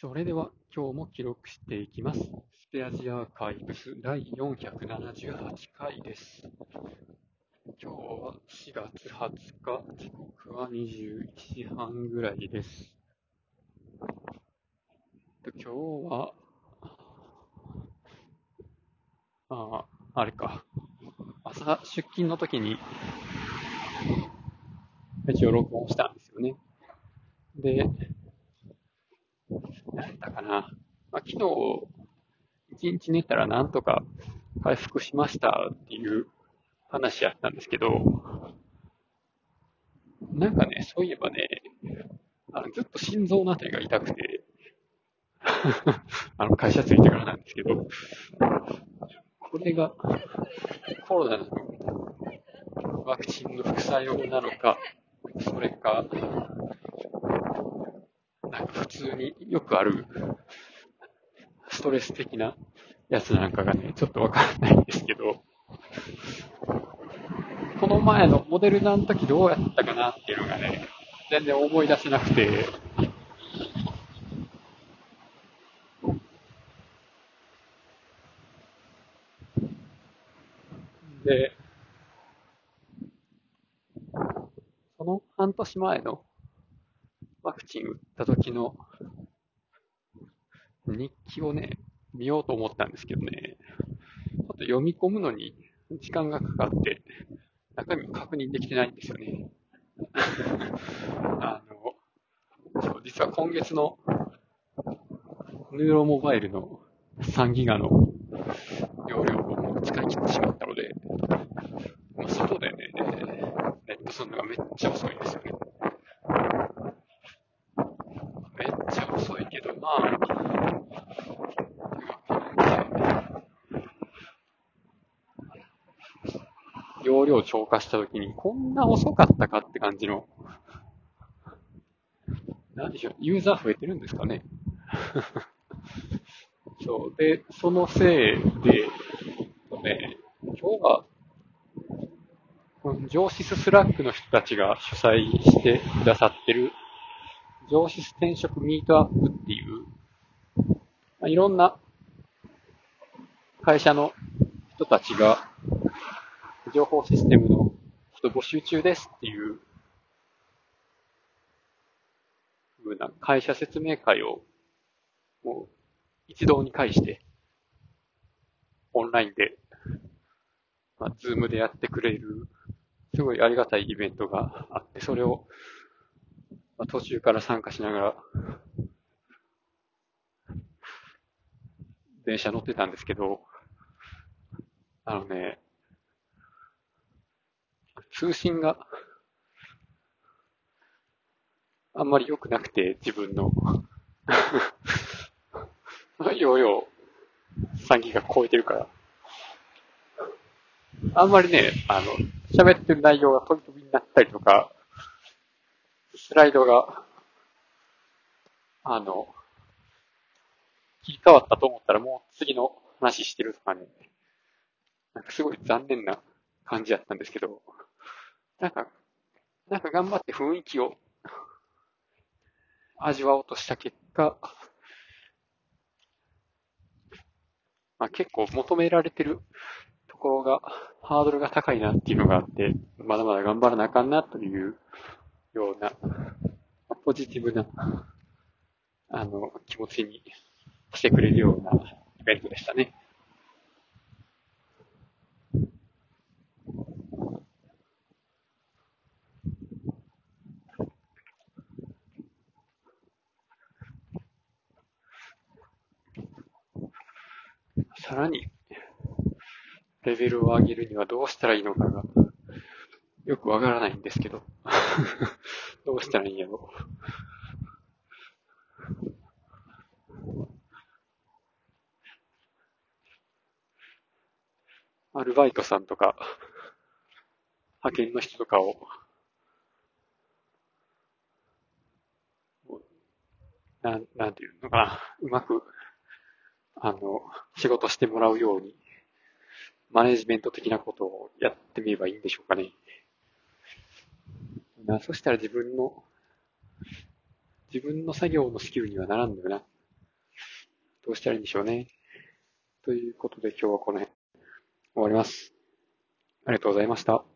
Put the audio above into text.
それでは今日も記録していきます。スペアジアーカイブス第478回です。今日は4月20日、時刻は21時半ぐらいです。今日は、ああ、あれか。朝出勤の時に、一応録音したんですよね。で、なんだかな。まあ、昨日、一日寝たらなんとか回復しましたっていう話やったんですけど、なんかね、そういえばね、あのずっと心臓のあたりが痛くて、あの会社着いてからなんですけど、これがコロナのワクチンの副作用なのか、それか、通によくあるストレス的なやつなんかがね、ちょっとわからないんですけど、この前のモデルナの時どうやったかなっていうのがね、全然思い出せなくて、で、その半年前のワクチン打った時の日記をね、見ようと思ったんですけどね、ちょっと読み込むのに時間がかかって、中身も確認できてないんですよね。あの、そう実は今月のヌーロモバイルの3ギガの容量をもう使い切ってしまったので、もう外でね、ネットするのがめっちゃ遅いんですよね。めっちゃ遅いけど、まあ、容量超過したときに、こんな遅かったかって感じの、なんでしょう、ユーザー増えてるんですかね。そう。で、そのせいで、ね、今日は、この情シス Slack の人たちが主催してくださってる、情シス転職ミートアップっていう、いろんな会社の人たちが、情報システムの人募集中ですっていう、ふうな会社説明会を、もう、一堂に会して、オンラインで、まあ、ズームでやってくれる、すごいありがたいイベントがあって、それを、まあ、途中から参加しながら、電車乗ってたんですけど、あのね、通信があんまり良くなくて、自分の容量3ギガ超えてるから。あんまりね、あの、喋ってる内容が飛び飛びになったりとか、スライドが、あの、切り替わったと思ったらもう次の話してるとかね、なんかすごい残念な感じだったんですけど、なんか、なんか頑張って雰囲気を味わおうとした結果、まあ、結構求められてるところが、ハードルが高いなっていうのがあって、まだまだ頑張らなあかんなというような、ポジティブな、あの、気持ちにしてくれるようなイベントでしたね。さらに、レベルを上げるにはどうしたらいいのかが、よくわからないんですけど、どうしたらいいんやろうアルバイトさんとか、派遣の人とかを、なん、なんていうのかな、うまく、あの、仕事してもらうように、マネジメント的なことをやってみればいいんでしょうかね。なそしたら自分の、自分の作業のスキルにはならんのよな。どうしたらいいんでしょうね。ということで今日はこの辺。終わります。ありがとうございました。